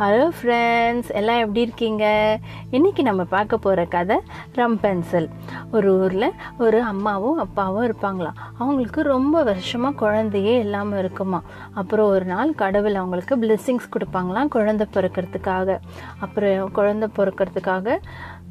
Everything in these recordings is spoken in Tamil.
ஹலோ ஃப்ரெண்ட்ஸ் எல்லாம் எப்படி இருக்கீங்க? இன்றைக்கி நம்ம பார்க்க போகிற கதை ரம்பென்சில் ஒரு ஊரில் ஒரு அம்மாவும் அப்பாவும் இருப்பாங்களாம். அவங்களுக்கு ரொம்ப வருஷமாக குழந்தையே இல்லாமல் இருக்குமா? அப்புறம் ஒரு நாள் கடவுள் அவங்களுக்கு பிளெஸ்ஸிங்ஸ் கொடுப்பாங்களாம் குழந்தை பிறக்கிறதுக்காக. அப்புறம் குழந்தை பிறக்கிறதுக்காக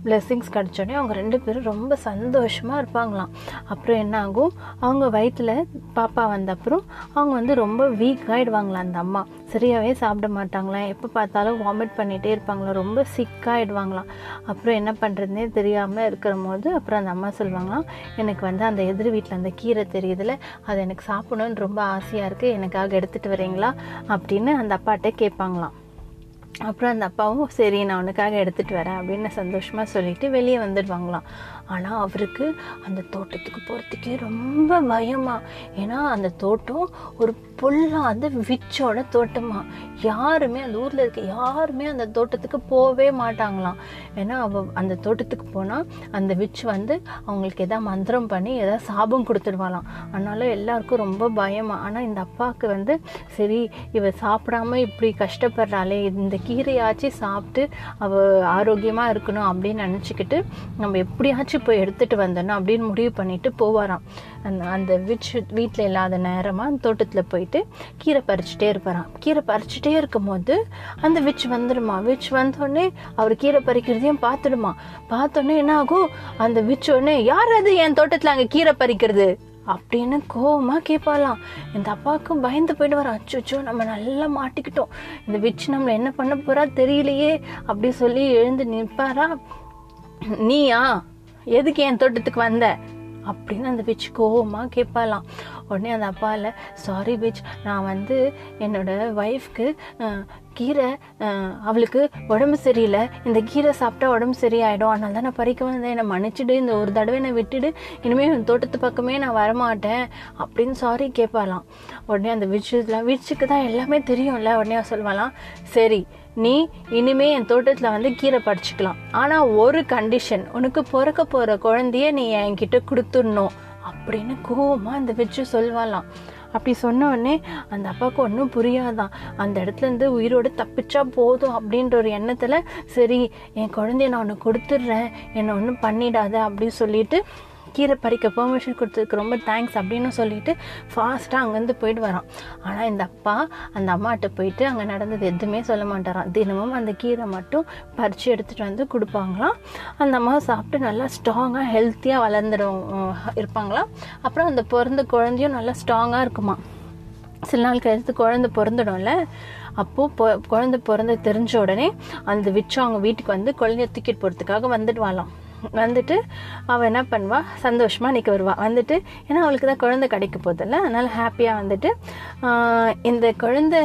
பிளெஸ்ஸிங்ஸ் கிடச்சோடனே அவங்க ரெண்டு பேரும் ரொம்ப சந்தோஷமாக இருப்பாங்களாம். அப்புறம் என்ன ஆகும்? அவங்க வயிற்றில் பாப்பா வந்த அப்புறம் அவங்க வந்து ரொம்ப வீக் ஆகிடுவாங்களாம் அந்த அம்மா. சரியாகவே சாப்பிட மாட்டாங்களாம். எப்போ பார்த்தாலும் வாமிட் பண்ணிகிட்டே இருப்பாங்களாம். ரொம்ப சிக்காகிடுவாங்களாம் அப்புறம் என்ன பண்ணுறதுனே தெரியாமல் இருக்கிற போது அப்புறம் அந்த அம்மா சொல்லுவாங்களாம் எனக்கு வந்து அந்த எதிர் வீட்டில் அந்த கீரை தெரியுதுல. அது எனக்கு சாப்பிடணுன்னு ரொம்ப ஆசையாக இருக்குது எனக்காக எடுத்துகிட்டு வரீங்களா? அப்படின்னு அந்த அப்பாட்ட கேட்பாங்களாம். அப்புறம் அந்த அப்பாவும் சரி நான் உனக்காக எடுத்துகிட்டு வரேன் அப்படின்னு சந்தோஷமாக சொல்லிட்டு வெளியே வந்துடுவாங்களாம். ஆனால் அவருக்கு அந்த தோட்டத்துக்கு போகிறதுக்கே ரொம்ப பயமாக ஏன்னா அந்த தோட்டம் ஒரு பொல்லாத விச்சோட தோட்டமா. யாருமே அந்த ஊரில் இருக்க யாருமே அந்த தோட்டத்துக்கு போகவே மாட்டாங்களாம். ஏன்னா அவ அந்த தோட்டத்துக்கு போனால் அந்த விச் வந்து அவங்களுக்கு எதாவது மந்திரம் பண்ணி எதாவது சாபம் கொடுத்துடுவாளாம் அதனால எல்லாருக்கும் ரொம்ப பயமா. ஆனால் இந்த அப்பாவுக்கு வந்து சரி இவ சாப்பிடாம இப்படி கஷ்டப்படுறாளே இந்த கீரையாச்சும் சாப்பிட்டு அவ ஆரோக்கியமாக இருக்கணும் அப்படின்னு நினச்சிக்கிட்டு நம்ம எப்படியாச்சும் போய் எடுத்துகிட்டு வந்தேன்னா அப்படின்னு முடிவு பண்ணிட்டு போவாராம். அந்த அந்த விச் வீட்டில் இல்லாத நேரமாக அந்த தோட்டத்தில் போயிட்டு கீரை பறிச்சுட்டே இருப்பாராம். கீரை பறிச்சுட்டே இருக்கும்போது அந்த விச் வந்துடுமா? விச் வந்தோடனே அவர் கீரை பறிக்கிறதையும் பார்த்துடுமா? பார்த்தோன்னே என்ன ஆகும் அந்த விச் உடனே யார் அது? என் தோட்டத்தில் அங்கே கீரை பறிக்கிறது? அப்படின்னு கோவமாக கேட்பாலாம் இந்த அப்பாவுக்கும் பயந்து போயிட்டு வர அச்சோ நம்ம நல்லா மாட்டிக்கிட்டோம். இந்த விட்ச் நம்மளை என்ன பண்ண போறா தெரியலையே அப்படி சொல்லி எழுந்து நிற்பாரா நீயா? எதுக்கு என் தோட்டத்துக்கு வந்த? அப்படின்னு அந்த பிச் கோவமாக கேட்பாலாம் உடனே அந்த அப்பாவில் சாரி பிச் நான் வந்து என்னோட ஒய்ஃப்க்கு கீரை அவளுக்கு உடம்பு சரியில்லை. இந்த கீரை சாப்பிட்டா உடம்பு சரியாயிடும். அதனால தான் நான் பறிக்க வந்தேன். என்னை மன்னிச்சிடு. இந்த ஒரு தடவை என்னை விட்டுடு. இனிமேல் என் தோட்டத்து பக்கமே நான் வரமாட்டேன். அப்படின்னு சாரி கேட்பாலாம் உடனே அந்த விச்சுலாம் விச்சுக்கு தான் எல்லாமே தெரியும்ல. உடனே சொல்லுவாலாம் சரி நீ இனிமே என் தோட்டத்தில் வந்து கீரை பறிச்சுக்கலாம். ஆனால் ஒரு கண்டிஷன் உனக்கு பிறக்க போகிற குழந்தைய நீ என்கிட்ட கொடுத்துடணும் அப்படின்னு கோவமாக அந்த வச்சு சொல்வாளாம். அப்படி சொன்ன உடனே அந்த அப்பாவுக்கு ஒன்றும் புரியாதான். அந்த இடத்துல இருந்து உயிரோடு தப்பிச்சா போதும் அப்படின்ற ஒரு எண்ணத்தில் சரி என் குழந்தைய நான் ஒன்று கொடுத்துட்றேன் என்னை ஒன்றும் பண்ணிடாத அப்படின்னு சொல்லிட்டு கீரை பறிக்க பெர்மிஷன் கொடுத்ததுக்கு ரொம்ப தேங்க்ஸ் அப்படின்னு சொல்லிட்டு ஃபாஸ்ட்டாக அங்கேருந்து போயிட்டு வரான். ஆனால் இந்த அப்பா அந்த அம்மாட்ட போயிட்டு அங்கே நடந்தது எதுவுமே சொல்ல மாட்டாராம். தினமும் அந்த கீரை மட்டும் பறித்து எடுத்துகிட்டு வந்து கொடுப்பாங்களாம். அந்த அம்மா சாப்பிட்டு நல்லா ஸ்ட்ராங்காக ஹெல்த்தியாக வளர்ந்துடும் இருப்பாங்களாம் அப்புறம் அந்த பிறந்த குழந்தையும் நல்லா ஸ்ட்ராங்காக இருக்குமா? சில நாள் கழித்து குழந்தை பிறந்துடும்ல? அப்போது பொ குழந்தை பிறந்த தெரிஞ்ச உடனே அந்த விச்சு அவங்க வீட்டுக்கு வந்து குழந்தைய தூக்கிட்டு போகிறதுக்காக வந்துடுவாளாம் வந்துட்டு அவள் என்ன பண்ணுவாள் சந்தோஷமாக நிற்க வருவாள் வந்துட்டு ஏன்னா அவளுக்கு தான் குழந்தை கிடைக்க போதில்ல அதனால் ஹாப்பியாக வந்துட்டு இந்த குழந்தை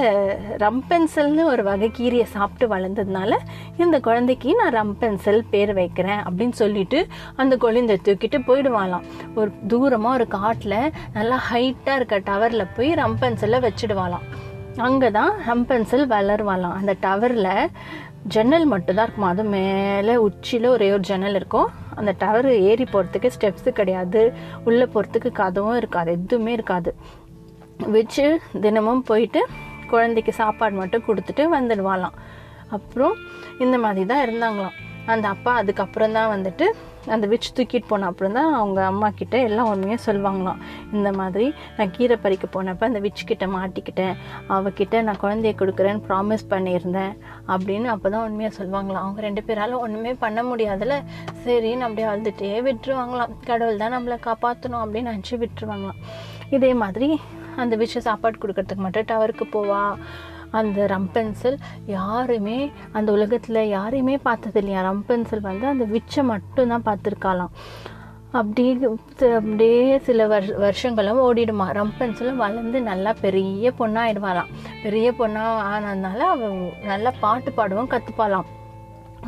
ரம்பென்சல்னு ஒரு வகை கீரியை சாப்பிட்டு வளர்ந்ததுனால இந்த குழந்தைக்கு நான் ரம்பென்சல் பேர் வைக்கிறேன் அப்படின்னு சொல்லிட்டு அந்த குழந்தை தூக்கிட்டு போயிடுவாளாம். ஒரு தூரமாக ஒரு காட்டில் நல்லா ஹைட்டாக இருக்க டவரில் போய் ரம்பென்சலை வச்சுடுவாளாம். அங்கே தான் ரம்பென்சில் வளருவாளாம். அந்த டவரில் ஜன்னல் மட்டும்தான் இருக்கும். அது மேலே உச்சியில் ஒரே ஒரு ஜன்னல் இருக்கும். அந்த டவர் ஏறி போகிறதுக்கு ஸ்டெப்ஸு கிடையாது. உள்ளே போகிறதுக்கு கதவும் இருக்காது. எதுவுமே இருக்காது. வச்சு தினமும் போயிட்டு குழந்தைக்கு சாப்பாடு மட்டும் கொடுத்துட்டு வந்துடுவாளாம். அப்புறம் இந்த மாதிரி தான் இருந்தாங்களாம். அந்த அப்பா அதுக்கப்புறம் தான் வந்துட்டு அந்த விச் தூக்கிட்டு போன அப்புறம் தான் அவங்க அம்மா கிட்ட எல்லாம் உண்மையாக சொல்லுவாங்களாம். இந்த மாதிரி நான் கீரை பறிக்க போனப்போ அந்த விச் கிட்ட மாட்டிக்கிட்டேன். அவகிட்ட நான் குழந்தைய கொடுக்குறேன்னு ப்ராமிஸ் பண்ணியிருந்தேன் அப்படின்னு அப்போ தான் உண்மையாக சொல்லுவாங்களாம். அவங்க ரெண்டு பேரால் ஒன்றுமே பண்ண முடியாதுல்ல சரின்னு அப்படியே அழுதுகிட்டே விட்டுருவாங்களாம். கடவுள் தான் நம்மளை காப்பாற்றணும் அப்படின்னு நினச்சி விட்டுருவாங்களாம். இதே மாதிரி அந்த விஷயம் சாப்பாடு கொடுக்கறதுக்கு மட்டும் டவருக்கு போவா. அந்த ரம்பென்சில் யாருமே அந்த உலகத்தில் யாரையுமே பார்த்தது இல்லையா ரம்பென்சில் வந்து அந்த விச்சை மட்டும்தான் பார்த்துருக்காளாம். அப்படி அப்படியே சில வருஷ வருஷங்களும் ஓடிடுமா? ரம்பென்சிலும் வளர்ந்து நல்லா பெரிய பொண்ணாயிடுவாளாம். பெரிய பொண்ணாக ஆனதுனால அவள் நல்லா பாட்டு பாடவும் கற்றுப்பாளாம்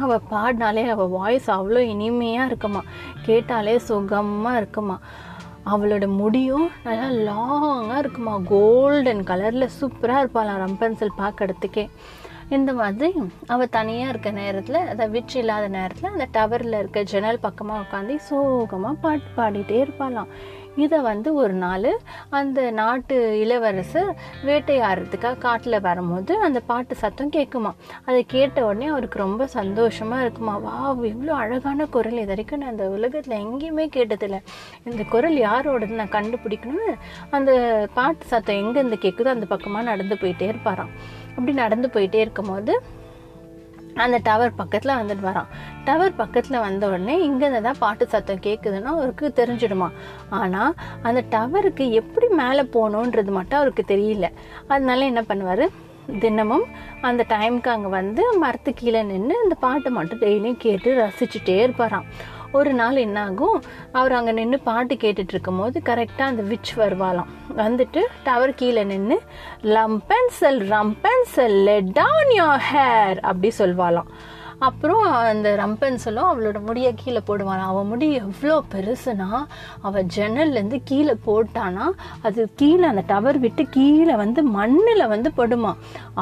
அவள் பாடினாலே அவள் வாய்ஸ் அவ்வளோ இனிமையாக இருக்குமா? கேட்டாலே சுகமாக இருக்குமா? அவளோட முடியும் நல்லா லாங்காக இருக்குமா? கோல்டன் கலரில் சூப்பராக இருப்பாளாம் ரம்பன்சல் பார்க்கறதுக்கே. இந்த மாதிரி அவள் தனியாக இருக்க நேரத்தில் அதை விற்று இல்லாத நேரத்தில் அந்த டவரில் இருக்க ஜன்னல் பக்கமாக உட்காந்து சோகமாக பாட்டு பாடிட்டே இருப்பாளாம். இதை வந்து ஒரு நாள் அந்த நாட்டு இளவரசர் வேட்டையாடுறதுக்காக காட்டில் வரும்போது அந்த பாட்டு சத்தம் கேட்குமா அதை கேட்ட உடனே அவருக்கு ரொம்ப சந்தோஷமாக இருக்குமா. வா இவ்வளோ அழகான குரல். இது வரைக்கும் நான் அந்த உலகத்தில் எங்கேயுமே கேட்டதில்லை. இந்த குரல் யாரோடது நான் கண்டுபிடிக்கணும்னு அந்த பாட்டு சத்தம் எங்கேருந்து கேட்குதோ அந்த பக்கமாக நடந்து போயிட்டே இருப்பாராம். அப்படி நடந்து போயிட்டே இருக்கும்போது அந்த டவர் பக்கத்தில் வந்துட்டு வரான். டவர் பக்கத்தில் வந்த உடனே இங்கேருந்து தான் பாட்டு சத்தம் கேட்குதுன்னா அவருக்கு தெரிஞ்சிடுமா. ஆனால் அந்த டவருக்கு எப்படி மேலே போகணுன்றது மட்டும் அவருக்கு தெரியல. அதனால என்ன பண்ணுவார்? தினமும் அந்த டைமுக்கு அங்கே வந்து மரத்து கீழே நின்று இந்த பாட்டை மட்டும் டெய்லியும் கேட்டு ரசிச்சுட்டே இருப்பாராம். ஒரு நாள் என்ன ஆகும் அவர் அங்கே நின்று பாட்டு கேட்டுட்டு இருக்கும்போது கரெக்டாக அந்த விச் வருவாளாம். வந்துட்டு டவர் கீழே நின்று Rapunzel Rapunzel let down your hair அப்படி சொல்வாளாம். அப்புறம் அந்த ரம்பன்சலும் அவளோட முடியை கீழே போடுவான். அவள் முடி எவ்வளோ பெருசுனா அவள் ஜன்னல்லேருந்து கீழே போட்டானா அது கீழே அந்த டவர் விட்டு கீழே வந்து மண்ணில் வந்து படுமா.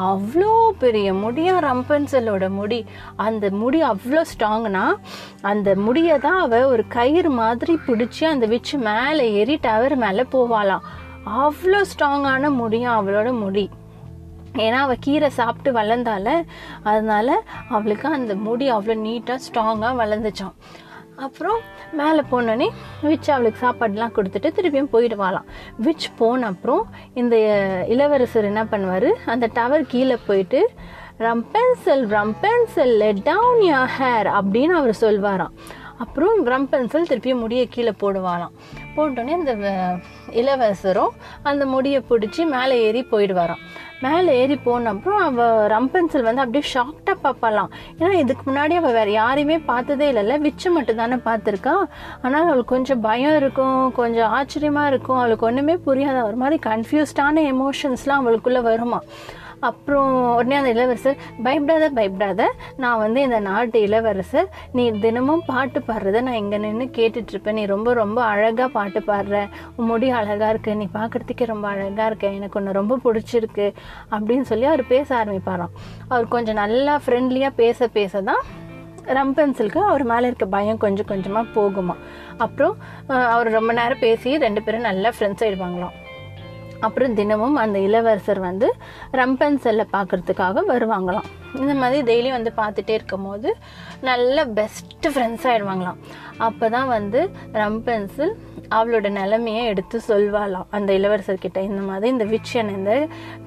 அவ்வளோ பெரிய முடியா ரம்பன்சலோட முடி. அந்த முடி அவ்வளோ ஸ்ட்ராங்னா அந்த முடியை தான் அவள் ஒரு கயிறு மாதிரி பிடிச்சி அந்த விச்சு மேலே ஏறி டவர் மேலே போவாளாம். அவ்வளோ ஸ்ட்ராங்கான முடியும் அவளோட முடி. ஏன்னா அவள் கீரை சாப்பிட்டு வளர்ந்தால அதனால அவளுக்கு அந்த முடி அவ்வளோ நீட்டாக ஸ்ட்ராங்காக வளர்ந்துச்சான் அப்புறம் மேலே போனோடனே விச் அவளுக்கு சாப்பாடுலாம் கொடுத்துட்டு திருப்பியும் போயிடுவாளாம். விச் போன அப்புறம் இந்த இளவரசர் என்ன பண்ணுவார்? அந்த டவர் கீழே போயிட்டு Rapunzel Rapunzel let down your hair அப்படின்னு அவர் சொல்வாராம். அப்புறம் ரம்பென்சல் திருப்பியும் முடியை கீழே போடுவாராம் போட்டோடனே இந்த இளவரசரும் அந்த முடியை பிடிச்சி மேலே ஏறி போயிடுவாராம். மேலே ஏறி போன அப்புறம் அவள் ரம்பன்சல் வந்து அப்படியே ஷாக்டாக பார்ப்பாளாம். ஏன்னா இதுக்கு முன்னாடி அவள் வேற யாரையுமே பார்த்ததே இல்லைல்ல விச்சு மட்டும் தானே பார்த்துருக்கா. ஆனால் அவளுக்கு கொஞ்சம் பயம் இருக்கும் கொஞ்சம் ஆச்சரியமாக இருக்கும். அவளுக்கு ஒன்றுமே புரியாத ஒரு மாதிரி கன்ஃபியூஸ்டான எமோஷன்ஸ்லாம் அவளுக்குள்ளே வருமா. அப்புறம் உடனே அந்த இளவரசர் பயப்படாத பயப்படாத நான் வந்து இந்த நாட்டு இளவரசர். நீ தினமும் பாட்டு பாடுறத நான் இங்கே நின்று கேட்டுட்ருப்பேன். நீ ரொம்ப ரொம்ப அழகாக பாட்டு பாடுற. உன் முடி அழகாக இருக்கு. நீ பார்க்கறதுக்கே ரொம்ப அழகாக இருக்க. எனக்கு ஒன்று ரொம்ப பிடிச்சிருக்கு. அப்படின்னு சொல்லி அவர் பேச ஆரம்பிப்பாராம். அவர் கொஞ்சம் நல்லா ஃப்ரெண்ட்லியாக பேச பேச தான் ரம்பன்சிலுக்கு அவர் மேலே இருக்க பயம் கொஞ்சம் கொஞ்சமாக போகுமா அப்புறம் அவர் ரொம்ப நேரம் பேசி ரெண்டு பேரும் நல்லா ஃப்ரெண்ட்ஸ் ஆயிடுவாங்களாம். அப்புறம் தினமும் அந்த இளவரசர் வந்து ரம்பன்செல்லை பார்க்கறதுக்காக வருவாங்களாம். இந்த மாதிரி டெய்லி வந்து பார்த்துட்டே இருக்கும்போது நல்ல பெஸ்ட் ஃப்ரெண்ட்ஸ் ஆகிடுவாங்களாம் அப்போ தான் வந்து ரம்பன்சில் அவளோட நிலமையை எடுத்து சொல்வாளாம். அந்த இளவரசர்கிட்ட இந்த மாதிரி இந்த விச்சன் இந்த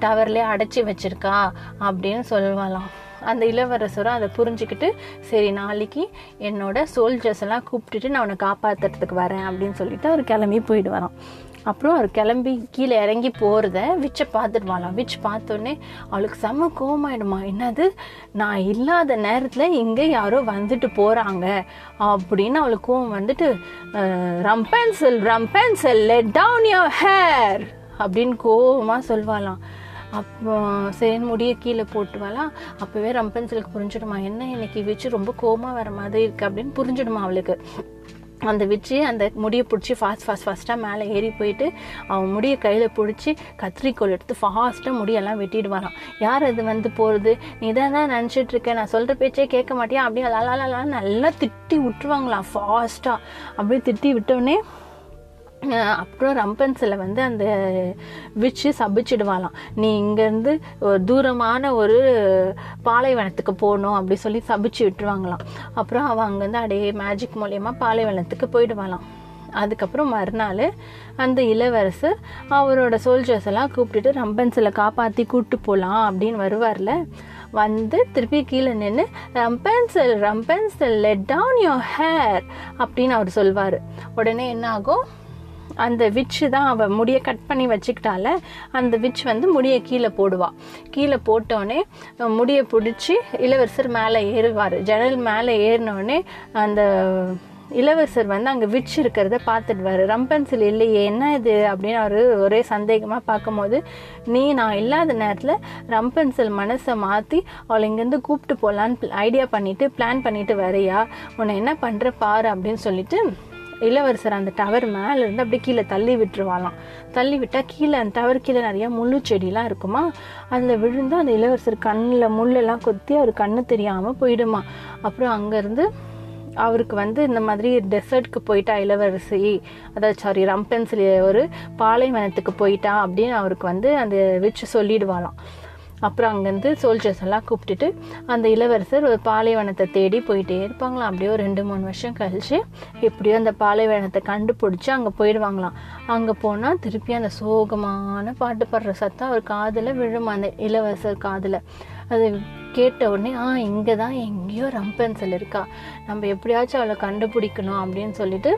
டவர்லேயே அடைச்சி வச்சிருக்கா அப்படின்னு சொல்வாளாம். அந்த இளவரசரும் அதை புரிஞ்சுக்கிட்டு சரி நாளைக்கு என்னோட சோல்ஜர்ஸ் எல்லாம் கூப்பிட்டுட்டு நான் உன்னை காப்பாற்றுறதுக்கு வரேன் அப்படின்னு சொல்லிட்டு அவர் கிளம்பி போயிடுவாராம். அப்புறம் அவர் கிளம்பி கீழே இறங்கி போகிறத விச்சை பார்த்துடுவாளாம் விச் பார்த்தோன்னே அவளுக்கு செம்ம கோவமாயிடுமா. என்னது? நான் இல்லாத நேரத்தில் இங்கே யாரோ வந்துட்டு போகிறாங்க அப்படின்னு அவளுக்கு கோவம் வந்துட்டு Rapunzel Rapunzel let down your hair அப்படின்னு கோவமாக சொல்வாளாம். அப்போ சரி முடிய கீழே போட்டுவாளா அப்போவே ரம்பன்சலுக்கு புரிஞ்சிடுமா. என்ன இன்னைக்கு வச்சு ரொம்ப கோவமா வர மாதிரி இருக்குது அப்படின்னு புரிஞ்சிடுமா அவளுக்கு. அந்த வச்சு அந்த முடியை பிடிச்சி ஃபாஸ்ட் ஃபாஸ்ட் ஃபாஸ்ட்டாக மேலே ஏறி போயிட்டு அவன் முடியை கையில் பிடிச்சி கத்திரிக்கோல் எடுத்து ஃபாஸ்ட்டாக முடியெல்லாம் வெட்டிடுவாராம். யார் அது வந்து போகிறது நீ தான் தான் நினச்சிட்டுருக்கே நான் சொல்கிற பேச்சே கேட்க மாட்டியா? அப்படியே லலலலா நல்லா திட்டி விட்டுருவாங்களாம் ஃபாஸ்ட்டாக அப்படியே திட்டி விட்டோடனே அப்புறம் ரம்பன்ஸில் வந்து அந்த விச்சு சபிச்சிடுவாளாம். நீ இங்கேருந்து ஒரு தூரமான ஒரு பாலைவனத்துக்கு போகணும் அப்படி சொல்லி சபிச்சு விட்டுருவாங்களாம். அப்புறம் அவள் அங்கேருந்து அப்படியே மேஜிக் மூலயமா பாலைவனத்துக்கு போயிடுவாளாம். அதுக்கப்புறம் மறுநாள் அந்த இளவரசர் அவரோட சோல்ஜர்ஸ் எல்லாம் கூப்பிட்டுட்டு ரம்பன்ஸில் காப்பாற்றி கூப்பிட்டு போகலாம் அப்படின்னு வருவார்ல. வந்து திருப்பி கீழே நின்று Rapunzel Rapunzel let down your hair அப்படின்னு அவர் சொல்வார். உடனே என்ன ஆகும்? அந்த விச்சு தான் அவள் முடியை கட் பண்ணி வச்சுக்கிட்டால அந்த விச் வந்து முடியை கீழே போடுவாள் கீழே போட்டோடனே முடியை பிடிச்சி இளவரசர் மேலே ஏறுவார். ஜன்னல் மேலே ஏறினோடனே அந்த இளவரசர் வந்து அங்கே விச் இருக்கிறத பார்த்துடுவார். ரம்பன்சில் இல்லையே என்ன இது? அப்படின்னு அவர் ஒரே சந்தேகமாக பார்க்கும்போது நீ நான் இல்லாத நேரத்தில் ரம்பன்சில் மனசை மாற்றி அவளை இங்கேருந்து கூப்பிட்டு போகலான்னு ஐடியா பண்ணிவிட்டு பிளான் பண்ணிவிட்டு வரையா? உன்னை என்ன பண்ணுற பாரு அப்படின்னு சொல்லிட்டு இளவரசர் அந்த டவர் மேலேருந்து அப்படியே கீழே தள்ளி விட்டுருவாளாம். தள்ளி விட்டால் கீழே அந்த டவர் கீழே நிறைய முள்ளு செடிலாம் இருக்குமா? அதில் விழுந்து அந்த இளவரசர் கண்ணில் முள்ளெல்லாம் கொத்தி அவர் கண்ணு தெரியாமல் போயிடுமா? அப்புறம் அங்கேருந்து அவருக்கு வந்து இந்த மாதிரி டெசர்ட்க்கு போயிட்டா இளவரசி. அதாவது சாரி ரம்பென்சில் ஒரு பாலைவனத்துக்கு போயிட்டா அப்படின்னு அவருக்கு வந்து அந்த விச்சு சொல்லிடுவாளாம். அப்புறம் அங்கேருந்து சோல்ஜர்ஸ் எல்லாம் கூப்பிட்டுட்டு அந்த இளவரசர் ஒரு பாலைவனத்தை தேடி போயிட்டே இருப்பாங்களாம். அப்படியே ஒரு ரெண்டு மூணு வருஷம் கழிச்சு எப்படியோ அந்த பாலைவனத்தை கண்டுபிடிச்சி அங்கே போயிடுவாங்களாம். அங்கே போனால் திருப்பி அந்த சோகமான பாட்டு பாடுற சத்தம் அவர் காதில் விழும் அந்த இளவரசர் காதில். அது கேட்ட உடனே ஆ இங்கே தான் எங்கேயோ ரம்பென்சல் இருக்கா. நம்ம எப்படியாச்சும் அவளை கண்டுபிடிக்கணும் அப்படின்னு சொல்லிட்டு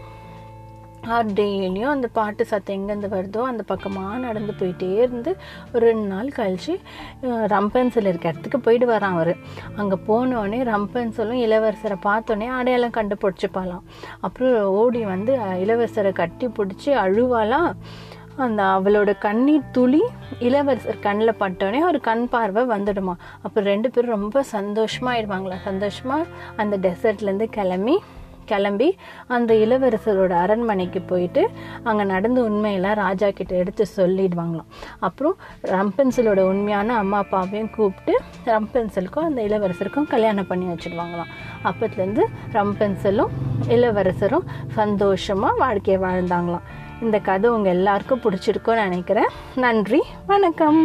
டெய்லியும் அந்த பாட்டு சத்தம் எங்கேருந்து வருதோ அந்த பக்கமாக நடந்து போயிட்டே இருந்து ஒரு ரெண்டு நாள் கழித்து ரம்பென்சல் இருக்க இடத்துக்கு போயிட்டு வரான் அவர். அங்கே போனோடனே ரம்பன்சலும் இளவரசரை பார்த்தோன்னே அடையாளம் கண்டுபிடிச்சிப்பாலாம் அப்புறம் ஓடி வந்து இளவரசரை கட்டி பிடிச்சி அழுவாலாம் அந்த அவளோட கண்ணீர் துளி இளவரசர் கண்ணில் பட்டோடனே ஒரு கண் பார்வை வந்துடுமா. அப்புறம் ரெண்டு பேரும் ரொம்ப சந்தோஷமாயிடுவாங்களா சந்தோஷமாக அந்த டெசர்ட்லேருந்து கிளம்பி கிளம்பி அந்த இளவரசரோட அரண்மனைக்கு போயிட்டு அங்கே நடந்த உண்மையெல்லாம் ராஜா கிட்ட எடுத்து சொல்லிடுவாங்களாம். அப்புறம் ரம்பென்சலோட உண்மையான அம்மா அப்பாவையும் கூப்பிட்டு ரம்பென்சலுக்கும் அந்த இளவரசருக்கும் கல்யாணம் பண்ணி வச்சுடுவாங்களாம். அப்பத்துலேருந்து ரம்பென்சலும் இளவரசரும் சந்தோஷமாக வாழ்க்கையை வாழ்ந்தாங்களாம். இந்த கதை உங்கள் எல்லாருக்கும் பிடிச்சிருக்கும்னு நினைக்கிறேன். நன்றி வணக்கம்.